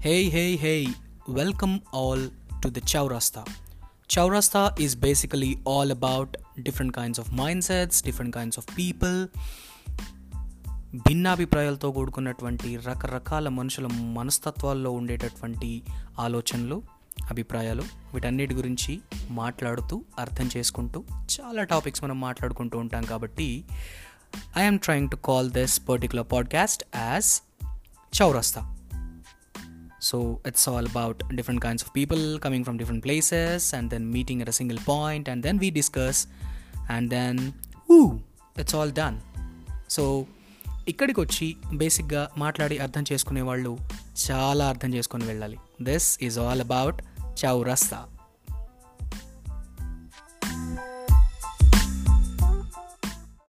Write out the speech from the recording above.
Hey, hey, hey, welcome all to the Chaurasta. Chaurasta is basically all about different kinds of mindsets, different kinds of people, భిన్నాభిప్రాయాలతో కూడుకున్నటువంటి రకరకాల మనుషుల మనస్తత్వాల్లో ఉండేటటువంటి ఆలోచనలు అభిప్రాయాలు వీటన్నిటి గురించి మాట్లాడుతూ అర్థం చేసుకుంటూ చాలా టాపిక్స్ మనం మాట్లాడుకుంటూ ఉంటాం కాబట్టి I'm trying to call this particular podcast as Chowrasta so it's all about different kinds of people coming from different places and then meeting at a single point and then we discuss and then uh it's all done so ఇక్కడికి వచ్చి బేసిక్గా మాట్లాడి అర్థం చేసుకునే వాళ్ళు చాలా అర్థం చేసుకొని వెళ్ళాలి. దిస్ ఈజ్ ఆల్ అబౌట్ చౌరస్తా